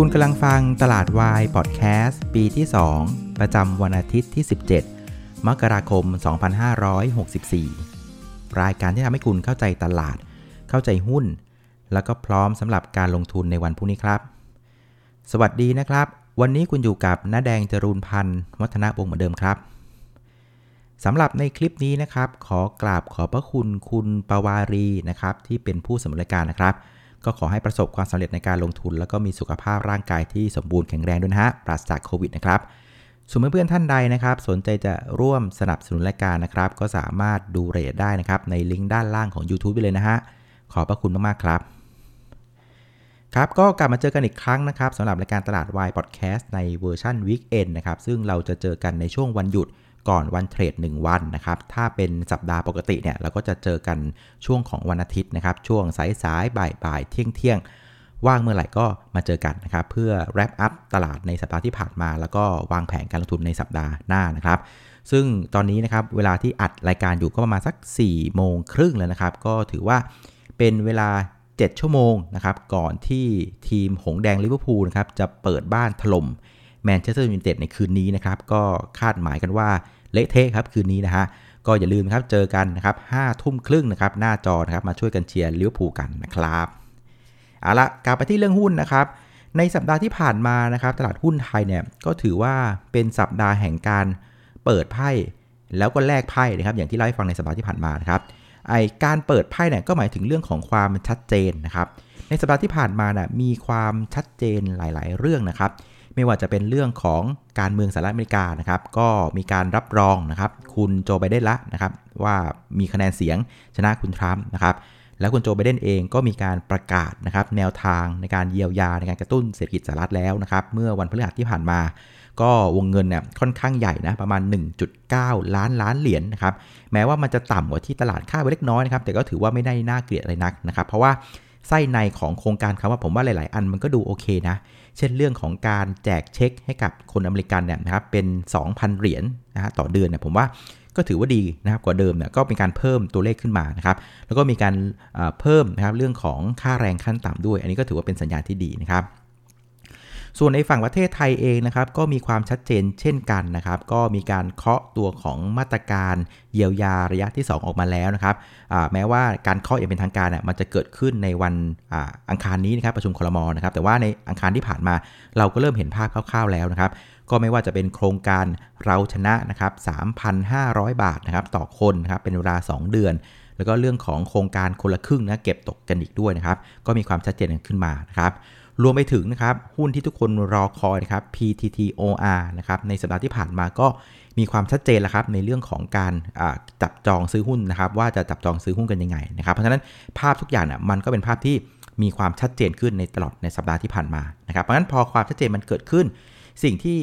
คุณกำลังฟังตลาดวายพอดแคสต์ปีที่ 2 ประจำวันอาทิตย์ที่ 17 มกราคม 2564 รายการที่ทำให้คุณเข้าใจตลาด เข้าใจหุ้น แล้วก็พร้อมสำหรับการลงทุนในวันพรุ่งนี้ครับ สวัสดีนะครับ วันนี้คุณอยู่กับน้าแดงจรูนพันธ์วัฒนวงศ์เหมือนเดิมครับสำหรับในคลิปนี้นะครับ ขอกราบขอบพระคุณคุณปวารีนะครับที่เป็นผู้สมรายการนะครับ ก็ขอให้ประสบความสำเร็จในการลงทุน แล้วก็มีสุขภาพร่างกายที่สมบูรณ์แข็งแรงด้วยนะฮะปราศจากโควิดนะครับส่วนเพื่อนๆท่านใดนะครับ สนใจจะร่วมสนับสนุนรายการนะครับ ก็สามารถดู rate ได้นะครับ ในลิงก์ด้านล่างของ YouTube ไปเลยนะฮะ ขอบพระคุณมากๆครับครับก็กลับมาเจอกันอีกครั้งนะครับสำหรับรายการตลาดวายพอดแคสต์ในเวอร์ชัน weekend นะครับ ซึ่งเราจะเจอกันในช่วงวันหยุด ก่อนวันเทรด 1 วันนะครับ ถ้าเป็นสัปดาห์ปกติเนี่ยเราก็จะเจอกันช่วงของวันอาทิตย์นะครับ ช่วงสายสายบ่ายบ่ายเที่ยงเที่ยงว่างเมื่อไหร่ก็มาเจอกันนะครับ เพื่อ wrap up ตลาดในสัปดาห์ที่ผ่านมา แล้วก็วางแผนการลงทุนในสัปดาห์หน้านะครับ ซึ่งตอนนี้นะครับเวลาที่อัดรายการอยู่ก็ประมาณสัก4โมงครึ่งแล้วนะครับ ก็ถือว่าเป็นเวลา 7 ชั่วโมงนะครับ ก่อนที่ทีมหงส์แดงลิเวอร์พูลนะครับจะเปิดบ้านถล่ม แมนเชสเตอร์ยูไนเต็ดในคืนนี้นะครับก็คาดหมายกันว่าเละเทะครับคืนนี้นะฮะก็อย่าลืมครับเจอกันนะครับห้าทุ่มครึ่งนะครับหน้าจอนะครับมาช่วยกันเชียร์ลิเวอร์พูลกันนะครับเอาละกลับไปที่เรื่องหุ้นนะครับในสัปดาห์ที่ผ่านมานะครับตลาดหุ้นไทยเนี่ยก็ถือว่าเป็นสัปดาห์แห่งการเปิดไพ่แล้วก็แลกไพ่นะครับอย่างที่เล่าให้ฟังในสัปดาห์ที่ผ่านมานะครับไอการเปิดไพ่เนี่ยก็หมายถึงเรื่องของความชัดเจนนะครับในสัปดาห์ที่ผ่านมานะ่ะมีความชัดเจนหลาย ๆ เรื่องนะครับ ไม่ว่าจะเป็นเรื่องของการเมืองสหรัฐอเมริกานะครับ ก็มีการรับรองนะครับ คุณโจไบเดนละนะครับ ว่ามีคะแนนเสียงชนะคุณทรัมป์นะครับ แล้วคุณโจไบเดนเองก็มีการประกาศนะครับ แนวทางในการเยียวยาในการกระตุ้นเศรษฐกิจสหรัฐแล้วนะครับ เมื่อวันพฤหัสที่ผ่านมา ก็วงเงินเนี่ยค่อนข้างใหญ่นะประมาณ 1.9 ล้านล้านเหรียญนนะครับ แม้ว่ามันจะต่ำกว่าที่ตลาดค่าไว้เล็กน้อยนะครับ แต่ก็ถือว่าไม่ได้น่าเกลียดอะไรนักนะครับ เพราะว่า ไส้ในของโครงการคำว่าผมว่าหลาย ๆ อันมันก็ดูโอเคนะ เช่นเรื่องของการแจกเช็คให้กับคนอเมริกันเนี่ยนะครับเป็น 2,000 เหรียญนะฮะต่อเดือนเนี่ยผมว่าก็ถือว่าดีนะครับกว่าเดิมเนี่ยก็เป็นการเพิ่มตัวเลขขึ้นมานะครับแล้วก็มีการเพิ่มนะครับเรื่องของค่าแรงขั้นต่ำด้วย อันนี้ก็ถือว่าเป็นสัญญาณที่ดีนะครับ ส่วนในฝั่งประเทศไทยเองนะครับก็มีความชัดเจนเช่นกันนะครับก็มีการเคาะตัวของมาตรการเยียวยาระยะที่ 2 ออกมาแล้วนะครับแม้ว่าการเคาะอย่างเป็นทางการน่มันจะเกิดขึ้นในวันอังคารนี้นะครับประชุมคลมนะครับแต่ว่าในอังคารที่ผ่านมาเราก็เริ่มเห็นภาพคร่าวๆแล้วนะครับก็ไม่ว่าจะเป็นโครงการเราชนะนะครับ 3,500 บาทนะครับต่อคนนะครับเป็นเวลา 2 เดือน แล้วก็เรื่องของโครงการคนละครึ่งนะเก็บตกกันอีกด้วยนะครับ ก็มีความชัดเจนขึ้นมานะครับ รวมไปถึงนะครับหุ้นที่ทุกคนรอคอยนะครับ PTTOR นะครับในสัปดาห์ที่ผ่านมาก็มีความชัดเจนแล้วครับในเรื่องของการจับจองซื้อหุ้นนะครับว่าจะจับจองซื้อหุ้นกันยังไงนะครับเพราะฉะนั้นภาพทุกอย่างเนี่ยมันก็เป็นภาพที่มีความชัดเจนขึ้นในตลอดในสัปดาห์ที่ผ่านมานะครับเพราะฉะนั้นพอความชัดเจนมันเกิดขึ้น สิ่งที่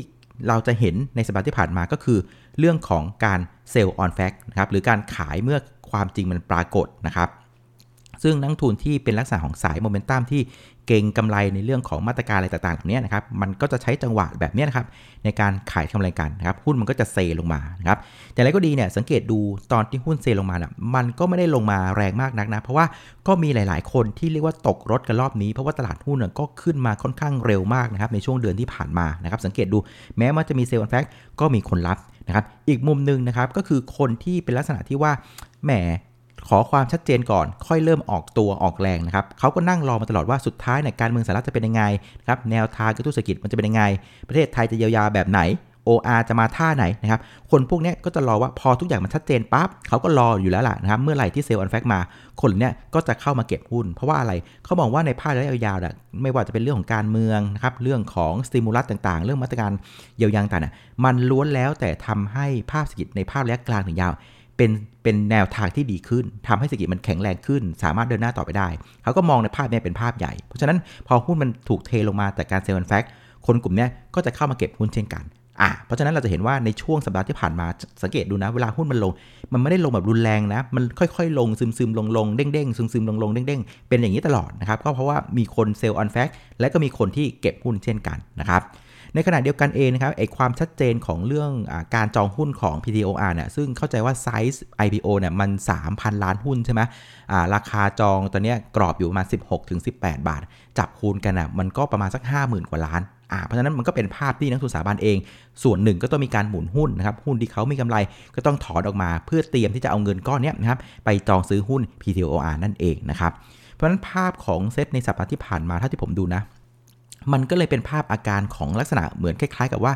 เราจะเห็นในสัปดาห์ที่ผ่านมาก็คือ เรื่องของการ sell on fact นะครับหรือการขายเมื่อความจริงมันปรากฏนะครับซึ่งนักลงทุนที่เป็นลักษณะของสายโมเมนตัมที่ เก็งกำไรในเรื่องของมาตรการอะไรต่างๆเหล่านี้นะครับ มันก็จะใช้จังหวะแบบนี้นะครับในการขายกำไรกันนะครับ หุ้นมันก็จะเซลงมานะครับ แต่อะไรก็ดีเนี่ยสังเกตดูตอนที่หุ้นเซลงมาเนี่ยมันก็ไม่ได้ลงมาแรงมากนักนะ เพราะว่าก็มีหลาย ๆ คนที่เรียกว่าตกรถกันรอบนี้ เพราะว่าตลาดหุ้นก็ขึ้นมาค่อนข้างเร็วมากนะครับในช่วงเดือนที่ผ่านมานะครับ สังเกตดูแม้ว่าจะมีเซลล์อนแฟกก็มีคนรับนะครับ อีกมุมหนึ่งนะครับก็คือคนที่เป็นลักษณะที่ว่าแหม ขอความชัดเจนก่อน ค่อยเริ่มออกตัวออกแรงนะครับเขาก็นั่งรอมาตลอดว่าสุดท้ายเนี่ยการเมืองสหรัฐจะเป็นยังไงครับแนวทางกระตุ้นเศรษฐกิจมันจะเป็นยังไง ประเทศไทยจะเยียวยาแบบไหน OR จะมาท่าไหนนะครับ คนพวกนี้ก็จะรอว่าพอทุกอย่างมันชัดเจนปั๊บเขาก็รออยู่แล้วล่ะนะครับ เมื่อไหร่ที่เซลล์อันแฟกมา คนเนี้ยก็จะเข้ามาเก็บหุ้น เพราะว่าอะไรเขามองว่าในภาคระยะยาวๆไม่ว่าจะเป็นเรื่องของการเมืองนะครับ เรื่องของสติมูลัสต่างๆ เรื่องมาตรการเยียวยาต่างๆมันล้วนแล้วแต่ทำให้ภาพเศรษฐกิจในภาพระยะกลางถึงยาว เป็นเป็นแนวทางที่ดีขึ้นทำให้เศรษฐกิจมันแข็งแรงขึ้น สามารถเดินหน้าต่อไปได้ เขาก็มองในภาพนี้เป็นภาพใหญ่ เพราะฉะนั้นพอหุ้นมันถูกเทลงมาแต่การ sell fact คนกลุ่มนี้ก็จะเข้ามาเก็บหุ้นเช่นกันอะเพราะฉะนั้นเราจะเห็นว่าในช่วงสัปดาห์ที่ผ่านมาสังเกตดูนะ เวลาหุ้นมันลง มันไม่ได้ลงแบบรุนแรงนะ มันค่อยๆ ลงซึมซึมลงลงเด้งเด้งซึมซึมลงลงเด้งเด้งเป็นอย่างนี้ตลอดนะครับ ก็เพราะว่ามีคน sell on fact และก็มีคนที่เก็บหุ้นเช่นกันนะครับ ในขณะเดียวกันเองนะครับไอความชัดเจนของเรื่องอการจองหุ้นของ PTTOR เนี่ยซึ่งเข้าใจว่าไซส์ IPO เนี่ยมัน 3,000 ล้านหุ้นใช่ไหมราคาจองตอนนี้กรอบอยู่ประมาณ 16-18 บาท จับคูณกันอะมันก็ประมาณสัก 50,000 กว่าล้านอ่าเพราะฉะนั้นมันก็เป็นภาพที่นักทุนสถาบันเอง ส่วนหนึ่งก็ต้องมีการหมุนหุ้นนะครับหุ้นที่เขามีกำไรก็ต้องถอนออกมาเพื่อเตรียมที่จะเอาเงินก้อนนี้นะครับไปจองซื้อหุ้น PTOR นั่นเองนะครับเพราะฉะนั้นภาพของเซตในสัปดาห์ที่ผ่านมาถ้าที่ผมดูนะ มันก็เลยเป็นภาพอาการของลักษณะเหมือนคล้าย ๆ กับว่า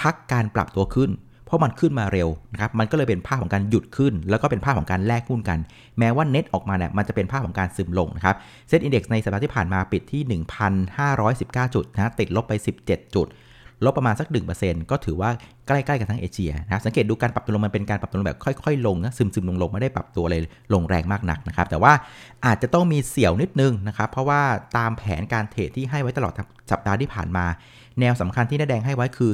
พักการปรับตัวขึ้น เพราะมันขึ้นมาเร็วนะครับ มันก็เลยเป็นภาพของการหยุดขึ้น แล้วก็เป็นภาพของการแลกหุ้นกัน แม้ว่าเน็ตออกมาเนี่ยมันจะเป็นภาพของการซึมลงนะครับเซ็ตอินดี x ในสัปดาห์ที่ผ่านมาปิดที่ 1,519 จุดนะติดลบไป 17 จุด ลบประมาณสัก 1%ก็ถือว่าใกล้ ๆ กันทั้งเอเชียนะสังเกตดูการปรับตัวลงมันเป็นการปรับตัวลงแบบค่อย ๆ ลงนะซึมๆลงๆไม่ได้ปรับตัวเลยลงแรงมากนักนะครับแต่ว่าอาจจะต้องมีเสี่ยวนิดนึงนะครับเพราะว่าตามแผนการเทรดที่ให้ไว้ตลอดสัปดาห์ที่ผ่านมา แนวสำคัญที่น้าแดงให้ไว้คือ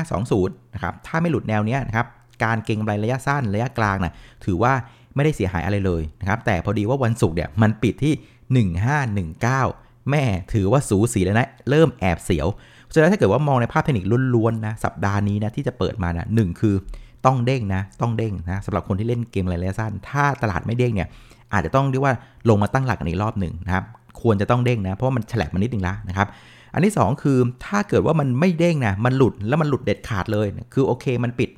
1520นะครับถ้าไม่หลุดแนวนี้นะครับการเก็งกำไรระยะสั้นระยะกลางนะถือว่าไม่ได้เสียหายอะไรเลยนะครับแต่พอดีว่าวันศุกร์เนี่ยมันปิดที่ 1519 แม่ถือว่าสูสีแล้วนะ เริ่มแอบเสียว ฉะนั้นถ้าเกิดว่ามองในภาพเทคนิคล้วนๆนะสัปดาห์นี้นะที่จะเปิดมานะหนึ่งคือต้องเด้งนะต้องเด้งนะสำหรับคนที่เล่นเกมระยะสั้น ถ้าตลาดไม่เด้งเนี่ยอาจจะต้องเรียกว่าลงมาตั้งหลักกันอีกรอบหนึ่งนะครับควรจะต้องเด้งนะเพราะว่ามันแฉลบมานิดนึงละนะครับ อันที่ 2 คือถ้าเกิดว่ามันไม่เด้งนะมันหลุดแล้วมันหลุดเด็ดขาดเลย คือโอเค มันปิด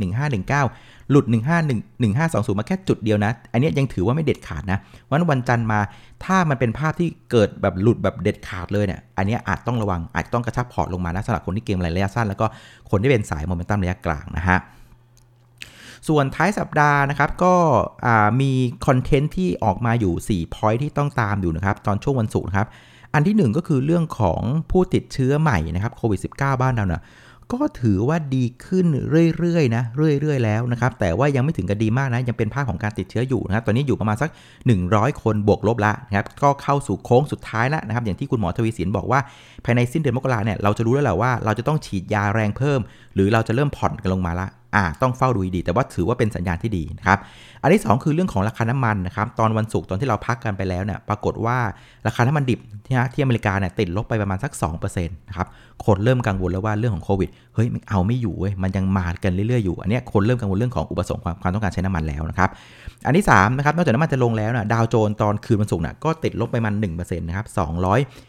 1519 หลุด 151 1520 มาแค่จุดเดียวนะ อันนี้ยังถือว่าไม่เด็ดขาดนะวันวันจันทร์มาถ้ามันเป็นภาพที่เกิดแบบหลุดแบบเด็ดขาดเลยเนี่ยอันนี้อาจต้องระวังอาจต้องกระชับพอร์ตลงมานะสำหรับคนที่เกมระยะสั้นแล้วก็คนที่เป็นสายโมเมนตัมระยะกลางนะฮะส่วนท้ายสัปดาห์นะครับก็มีคอนเทนต์ที่ออกมาอยู่4 point ที่ต้องตามอยู่นะครับ ตอนช่วงวันศุกร์นะครับ อันที่ 1 ก็คือเรื่องของผู้ติดเชื้อใหม่นะครับโควิด -19 บ้านเราเนะ่ยก็ถือว่าดีขึ้นเรื่อยๆนะเรื่อยๆแล้วนะครับแต่ว่ายังไม่ถึงกับดีมากนะยังเป็นภาพของการติดเชื้ออยู่นะครับตอนนี้อยู่ประมาณสัก 100 คนบวกลบละนะครับก็เข้าสู่โค้งสุดท้ายแล้วนะครับอย่างที่คุณหมอทวีสินบอกว่าภายในสิ้นเดือนมกราเนี่ยเราจะรู้แล้วแหละว่าเราจะต้องฉีดยาแรงเพิ่ม หรือเราจะเริ่มผ่อนกันลงมาละ อ่าต้องเฝ้าดูดีแต่ว่าถือว่าเป็นสัญญาณที่ดีนะครับอันที่ 2 คือเรื่องของราคาน้ำมันนะครับตอนวันศุกร์ตอนที่เราพักกันไปแล้วเนี่ยปรากฏว่าราคาน้ำมันดิบที่ที่อเมริกาเนี่ยติดลบไปประมาณสัก2%นะครับคนเริ่มกังวลแล้วว่าเรื่องของโควิดเฮ้ยมันเอาไม่อยู่เว้ยมันยังมากันเรื่อยๆอยู่อันนี้คนเริ่มกังวลเรื่องของอุปสงค์ความความต้องการใช้น้ำมันแล้วนะครับอันที่3นะครับนอกจากน้ำมันจะลงแล้วนะดาวโจนตอนคืนวันศุกร์น่ะก็ติดลบไปมัน1%นะครับ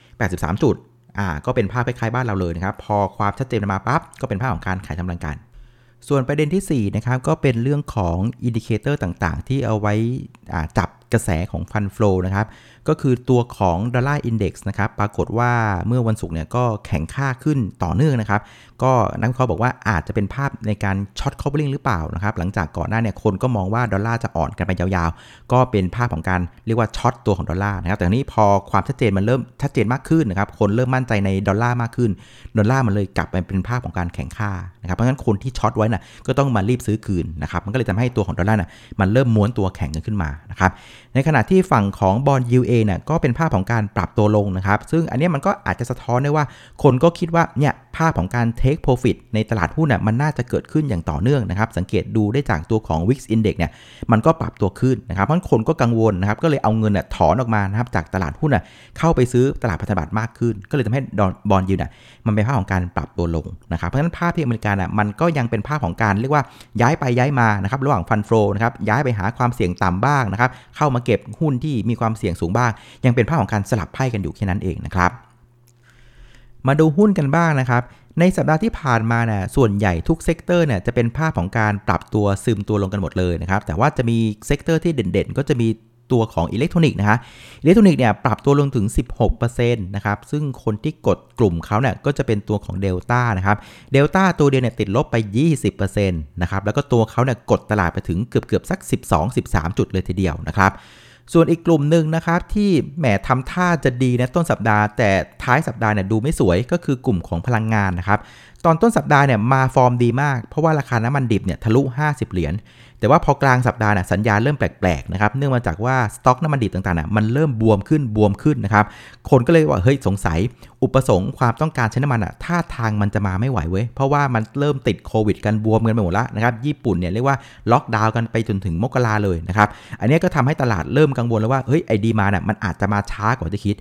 283 จุดอ่าก็เป็นภาพคล้ายๆบ้านเราเลยนะครับพอความชัดเจนมาปั๊บก็เป็นภาพของการขายทำกำไรกัน ส่วนประเด็นที่4นะครับก็เป็นเรื่องของ indicator ต่างๆ ที่เอาไว้จับกระแสของ fund flow นะครับก็คือตัวของ Dollar Index นะครับ ปรากฏว่าเมื่อวันศุกร์เนี่ยก็แข็งค่าขึ้นต่อเนื่องนะครับ ก็นักวิเคราะห์บอกว่าอาจจะเป็นภาพในการ short covering หรือเปล่านะครับ หลังจากก่อนหน้าเนี่ยคนก็มองว่าดอลลาร์จะอ่อนกันไปยาวๆ ก็เป็นภาพของการเรียกว่า short ตัวของดอลลาร์นะครับ แต่นี้พอความชัดเจนมันเริ่มชัดเจนมากขึ้นนะครับ คนเริ่มมั่นใจในดอลลาร์มากขึ้น ดอลลาร์มันเลยกลับไปเป็นภาพของการแข็งค่านะครับ เพราะฉะนั้นคนที่ short ไว้น่ะก็ต้องมารีบซื้อคืนนะครับ มันก็เลยทำให้ตัวของดอลลาร์น่ะมันเริ่มม้วนตัวแข็งค่าขึ้นมานะครับ ในขณะที่ฝั่งของ bond yield เนี่ยก็เป็นภาพของการปรับตัวลงนะครับ ซึ่งอันนี้มันก็อาจจะสะท้อนได้ว่า คนก็คิดว่าเนี่ยภาพของการ take profit ในตลาดหุ้นน่ะมันน่าจะเกิดขึ้นอย่างต่อเนื่องนะครับ สังเกตดูได้จากตัวของ VIX Index เนี่ยมันก็ปรับตัวขึ้นนะครับเพราะคนก็กังวลนะครับก็เลยเอาเงินน่ะถอนออกมานะครับจากตลาดหุ้นน่ะเข้าไปซื้อตลาดพันธบัตรมากขึ้น ก็เลยทำให้ bond yield น่ะมันเป็นภาพของการปรับตัวลงนะครับเพราะฉะนั้นภาพที่อเมริกาน่ะมันก็ยังเป็นภาพของการเรียกว่าย้ายไปย้ายมานะครับระหว่าง fund flow นะครับย้ายไปหาความเสี่ยงต่ำบ้างนะครับเข้ามาเก็บหุ้นที่มีความเสี่ยงสูงบ้างยังเป็นภาพของการสลับไพ่กันอยู่แค่นั้นเองนะครับ มาดูหุ้นกันบ้างนะครับในสัปดาห์ที่ผ่านมาเนี่ยส่วนใหญ่ทุก sector เนี่ยจะเป็นภาพของการปรับตัวซึมตัวลงกันหมดเลยนะครับแต่ว่าจะมีsector ที่เด่นๆ ก็จะมีตัวของอิเล็กทรอนิกส์นะฮะอิเล็กทรอนิกส์เนี่ยปรับตัวลงถึง 16%นะครับซึ่งคนที่กดกลุ่มเขาเนี่ยก็จะเป็นตัวของเดลต้านะครับเดลต้าตัวเดียวเนี่ยติดลบไป 20%นะครับแล้วก็ตัวเขาเนี่ยกดตลาดไปถึงเกือบเกือบสัก 12-13 จุดเลยทีเดียวนะครับ ส่วนอีกกลุ่มหนึ่งนะครับที่แหมทำท่าจะดีนะต้นสัปดาห์ แต่ท้ายสัปดาห์เนี่ยดูไม่สวยก็คือกลุ่มของพลังงานนะครับตอนต้นสัปดาห์เนี่ยมาฟอร์มดีมาก เพราะว่าราคาน้ำมันดิบเนี่ยทะลุ 50 เหรียญ แต่ว่าพอกลางสัปดาห์น่ะสัญญาณเริ่มแปลกๆนะครับเนื่องมาจากว่าสต็อกน้ำมันดิบต่างๆน่ะมันเริ่มบวมขึ้นบวมขึ้นนะครับคนก็เลยว่าเฮ้ยสงสัย อุปสงค์ความต้องการใช้น้ำมันอะท่าทางมันจะมาไม่ไหวเว้ยเพราะว่ามันเริ่มติดโควิดกันบวมกันไปหมดแล้วนะครับญี่ปุ่นเนี่ยเรียกว่าล็อกดาวน์กันไปจนถึงมกราเลยนะครับอันนี้ก็ทำให้ตลาดเริ่มกังวลแล้วว่าเฮ้ยไอ้ demand น่ะมันอาจจะมาช้ากว่าที่คิด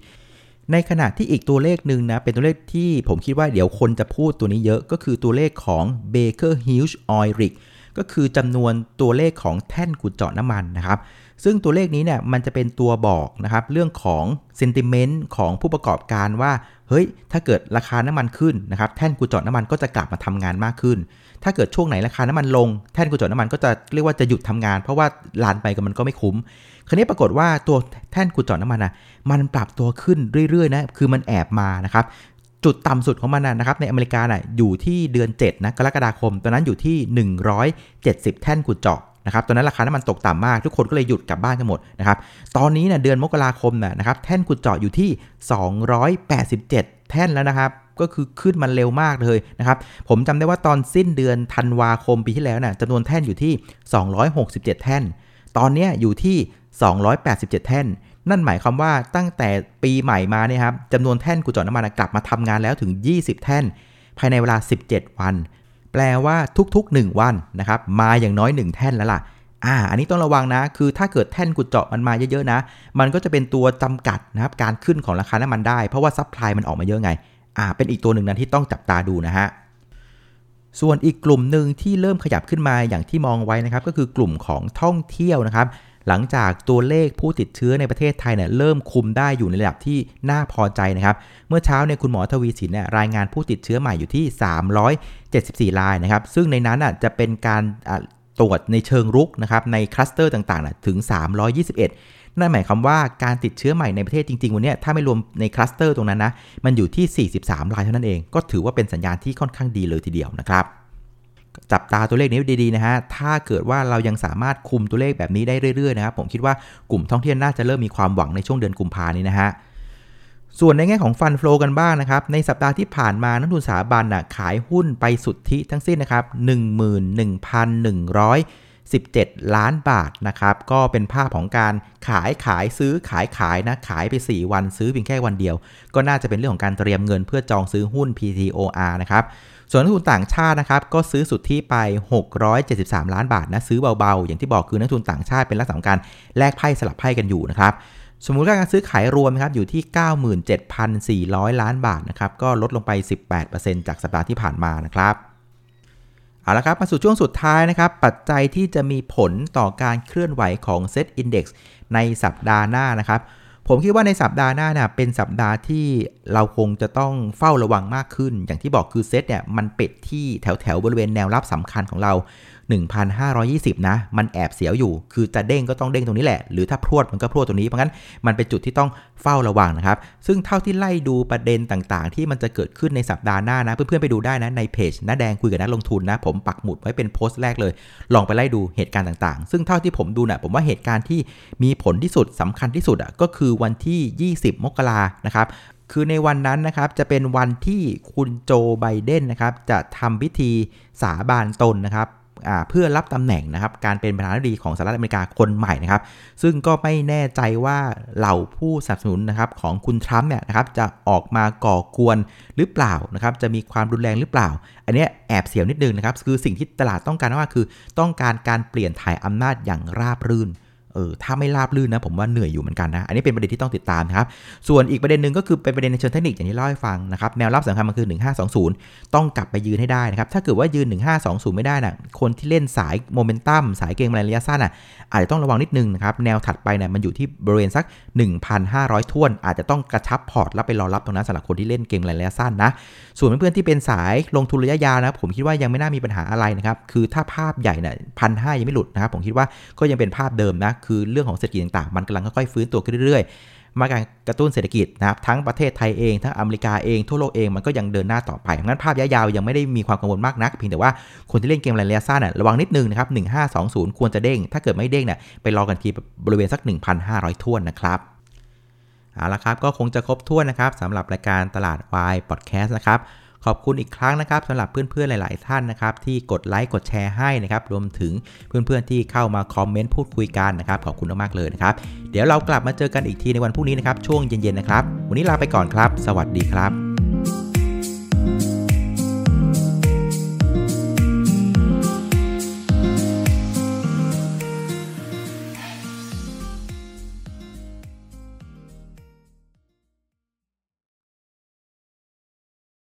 ในขณะที่อีกตัวเลขหนึ่งนะ เป็นตัวเลขที่ผมคิดว่าเดี๋ยวคนจะพูดตัวนี้เยอะก็คือตัวเลขของ Baker Hughes Oil Rig ก็คือจำนวนตัวเลขของแท่นขุดเจาะน้ำมันนะครับ ซึ่งตัวเลขนี้เนี่ยมันจะเป็นตัวบอกนะครับเรื่องของเซนติเมนต์ของผู้ประกอบการว่าเฮ้ย ถ้าเกิดราคาน้ำมันขึ้นนะครับ แท่นขุดเจาะน้ำมันก็จะกลับมาทำงานมากขึ้น ถ้าเกิดช่วงไหนราคาน้ำมันลง แท่นขุดเจาะน้ำมันก็จะเรียกว่าจะหยุดทำงาน เพราะว่าลานไปกับมันก็ไม่คุ้ม คราวนี้ปรากฏว่าตัวแท่นขุดเจาะน้ำมันนะมันปรับตัวขึ้นเรื่อยๆนะ คือมันแอบมานะครับ จุดต่ำสุดของมันนะครับในอเมริกาน่ะอยู่ที่เดือน7นะกรกฎาคมตอนนั้นอยู่ที่ 170 แท่นขุดเจาะนะครับตอนนั้นราคาน้ำมันตกต่ำมาก ทุกคนก็เลยหยุดกลับบ้านกันหมดนะครับตอนนี้เนะเดือนมกราคมน่ะนะครับแท่นขุดเจาะอยู่ที่ 287 แท่นแล้วนะครับก็คือขึ้นมันเร็วมากเลยนะครับ ผมจำได้ว่าตอนสิ้นเดือนธันวาคมปีที่แล้วนะ่ะจำนวนแท่นอยู่ที่ 267 แท่น ตอนนี้อยู่ที่ 287 แท่น นั่นหมายความว่าตั้งแต่ปีใหม่มาเนี่ยครับจำนวนแท่นกุจอน้ำมันกลับมาทำงานแล้วถึง 20 แท่น ภายในเวลา 17 วัน แปลว่าทุกๆ 1 วันนะครับมาอย่างน้อย 1 แท่นแล้วล่ะอ่าอันนี้ต้องระวังนะ คือถ้าเกิดแท่นกุดเจาะมันมาเยอะๆนะ มันก็จะเป็นตัวจำกัดนะครับการขึ้นของราคาน้ำมันได้ เพราะว่าซัพพลายมันออกมาเยอะไง อ่า เป็นอีกตัวหนึ่งนะที่ต้องจับตาดูนะฮะ ส่วนอีกกลุ่มหนึ่งที่เริ่มขยับขึ้นมาอย่างที่มองไว้นะครับ ก็คือกลุ่มของท่องเที่ยวนะครับ หลังจากตัวเลขผู้ติดเชื้อในประเทศไทยเนี่ยเริ่มคุมได้อยู่ในระดับที่น่าพอใจนะครับ เมื่อเช้าเนี่ยคุณหมอทวีสินเนี่ยรายงานผู้ติดเชื้อใหม่อยู่ที่ 374 รายนะครับ ซึ่งในนั้นอะจะเป็นการตรวจในเชิงรุกนะครับในคลัสเตอร์ต่างๆถึง 321นั่นหมายความว่าการติดเชื้อใหม่ในประเทศจริง ๆ วันนี้ถ้าไม่รวมในคลัสเตอร์ตรงนั้นนะ มันอยู่ที่ 43 รายเท่านั้นเอง ก็ถือว่าเป็นสัญญาณที่ค่อนข้างดีเลยทีเดียวนะครับ จับตาตัวเลขนี้ดีๆนะฮะ ถ้าเกิดว่าเรายังสามารถคุมตัวเลขแบบนี้ได้เรื่อยๆนะครับ ผมคิดว่ากลุ่มท่องเที่ยวน่าจะเริ่มมีความหวังในช่วงเดือนกุมภานี้นะฮะ ส่วนในแง่ของฟันฟลอกันบ้างนะครับ ในสัปดาห์ที่ผ่านมานักทุนสถาบันน่ะขายหุ้นไปสุทธิทั้งสิ้นนะครับ 17 ล้านบาทนะครับ ก็เป็นภาพของการขายขายซื้อขายขายนะ ขายไป 4 วันซื้อเพียงแค่วันเดียว ก็น่าจะเป็นเรื่องของการเตรียมเงินเพื่อจองซื้อหุ้น PTOR นะครับ ส่วนนักทุนต่างชาตินะครับก็ซื้อสุดทธิไป 673 ล้านบาทนะซื้อเบาๆ อย่างที่บอกคือนักทุนต่างชาติเป็นลักษณะการแลกไพ่สลับไพ่กันอยู่นะครับสมมุติการซื้อขายรวมครับอยู่ที่ 97,400 ล้านบาทนะครับก็ลดลงไป 18%จากสัปดาห์ที่ผ่านมานะครับ เอาละครับมาสู่ช่วงสุดท้ายนะครับ ปัจจัยที่จะมีผลต่อการเคลื่อนไหวของเซตอินดี x ในสัปดาห์หน้านะครับ ผมคิดว่าในสัปดาห์หน้าเนี่ยเป็นสัปดาห์ที่เราคงจะต้องเฝ้าระวังมากขึ้น อย่างที่บอกคือเซตเนี่ยมันเป็ดที่แถวแถวบริเวณแนวรับสำคัญของเรา 1,520 นะ มันแอบเสียวอยู่ คือจะเด้งก็ต้องเด้งตรงนี้แหละ หรือถ้าพรวดมันก็พรวดตรงนี้ เพราะงั้นมันเป็นจุดที่ต้องเฝ้าระวังนะครับ ซึ่งเท่าที่ไล่ดูประเด็นต่างๆ ที่มันจะเกิดขึ้นในสัปดาห์หน้านะ เพื่อนๆไปดูได้นะในเพจน้าแดงคุยกับนักลงทุนนะ ผมปักหมุดไว้เป็นโพสต์แรกเลย ลองไปไล่ดูเหตุการณ์ต่างๆ ซึ่งเท่าที่ผมดูนะ่ะผมว่าเหตุการณ์ที่มีผลที่สุดสำคัญที่สุดอะก็คือวันที่ 20 มกรานะครับคือในวันนั้นนะครับจะเป็นวันที่คุณโจไบเดนนะครับจะทำพิธีสาบานตนนะครับ เพื่อรับตำแหน่งนะครับการเป็นประธานาธิบดีของสหรัฐอเมริกาคนใหม่นะครับซึ่งก็ไม่แน่ใจว่าเหล่าผู้สนับสนุนนะครับของคุณทรัมป์เนี่ยนะครับจะออกมาก่อกวนหรือเปล่านะครับจะมีความรุนแรงหรือเปล่า อันนี้แอบเสียวนิดนึงนะครับคือสิ่งที่ตลาดต้องการว่าคือต้องการการเปลี่ยนถ่ายอำนาจอย่างราบรื่น เออถ้าไม่ราบลื่นนะผมว่าเหนื่อยอยู่เหมือนกันนะ อันนี้เป็นประเด็นที่ต้องติดตามนะครับ ส่วนอีกประเด็นหนึ่งก็คือเป็นประเด็นในเชิงเทคนิคอย่างที่เล่าให้ฟังนะครับ แนวรับสำคัญมันคือ 1520 ต้องกลับไปยืนให้ได้นะครับ ถ้าเกิดว่ายืน 1520 ไม่ได้นะ่ะคนที่เล่นสายโมเมนตัมสายเกงระยะสั้นอะอาจจะต้องระวังนิดนึงนะครับ แนวถัดไปเนี่ยมันอยู่ที่บริเวณสัก 1,500ท่วน อาจจะต้องกระชับพอร์ตแล้วไปรอรับตรงนั้นสำหรับคนที่เล่นเกงระยะสั้นนะ ส่วนเพื่อนๆที่เป็นสายลงทุนระยะยาวนะผมคิดว่ายังไม่น่ามีปัญหาอะไรนะครับคือถ้าภาพใหญ่เนี่ยพันห้ายังไม่หลุดนะครับผมคิดว่าก็ยังเป็นภาพเดิมนะคือเรื่องของเศรษฐกิจต่างๆ มันกำลังค่อยๆฟื้นตัวขึ้นเรื่อยๆ มาการกระตุ้นเศรษฐกิจนะครับทั้งประเทศไทยเอง ทั้งอเมริกาเองทั่วโลกเองมันก็ยังเดินหน้าต่อไปงั้นภาพยาวยังไม่ได้มีความกังวลมากนักเพียงแต่ว่าคนที่เล่นเกมระยะสั้นระวังนิดนึงนะครับ1520 ควรจะเด้ง ถ้าเกิดไม่เด้งเนี่ยไปรอกันทีบริเวณสัก 1,500ท่วนนะครับเอาละครับก็คงจะครบถ้วนนะครับสำหรับรายการตลาดวายพอดแคสต์นะครับ ขอบคุณอีกครั้งนะครับสำหรับเพื่อนๆหลาย ๆ ท่านนะครับที่กดไลค์กดแชร์ให้นะครับรวมถึงเพื่อนๆที่เข้ามาคอมเมนต์พูดคุยกันนะครับขอบคุณมากๆเลยนะครับเดี๋ยวเรากลับมาเจอกันอีกทีในวันพรุ่งนี้นะครับช่วงเย็นๆนะครับวันนี้ลาไปก่อนครับ สวัสดีครับ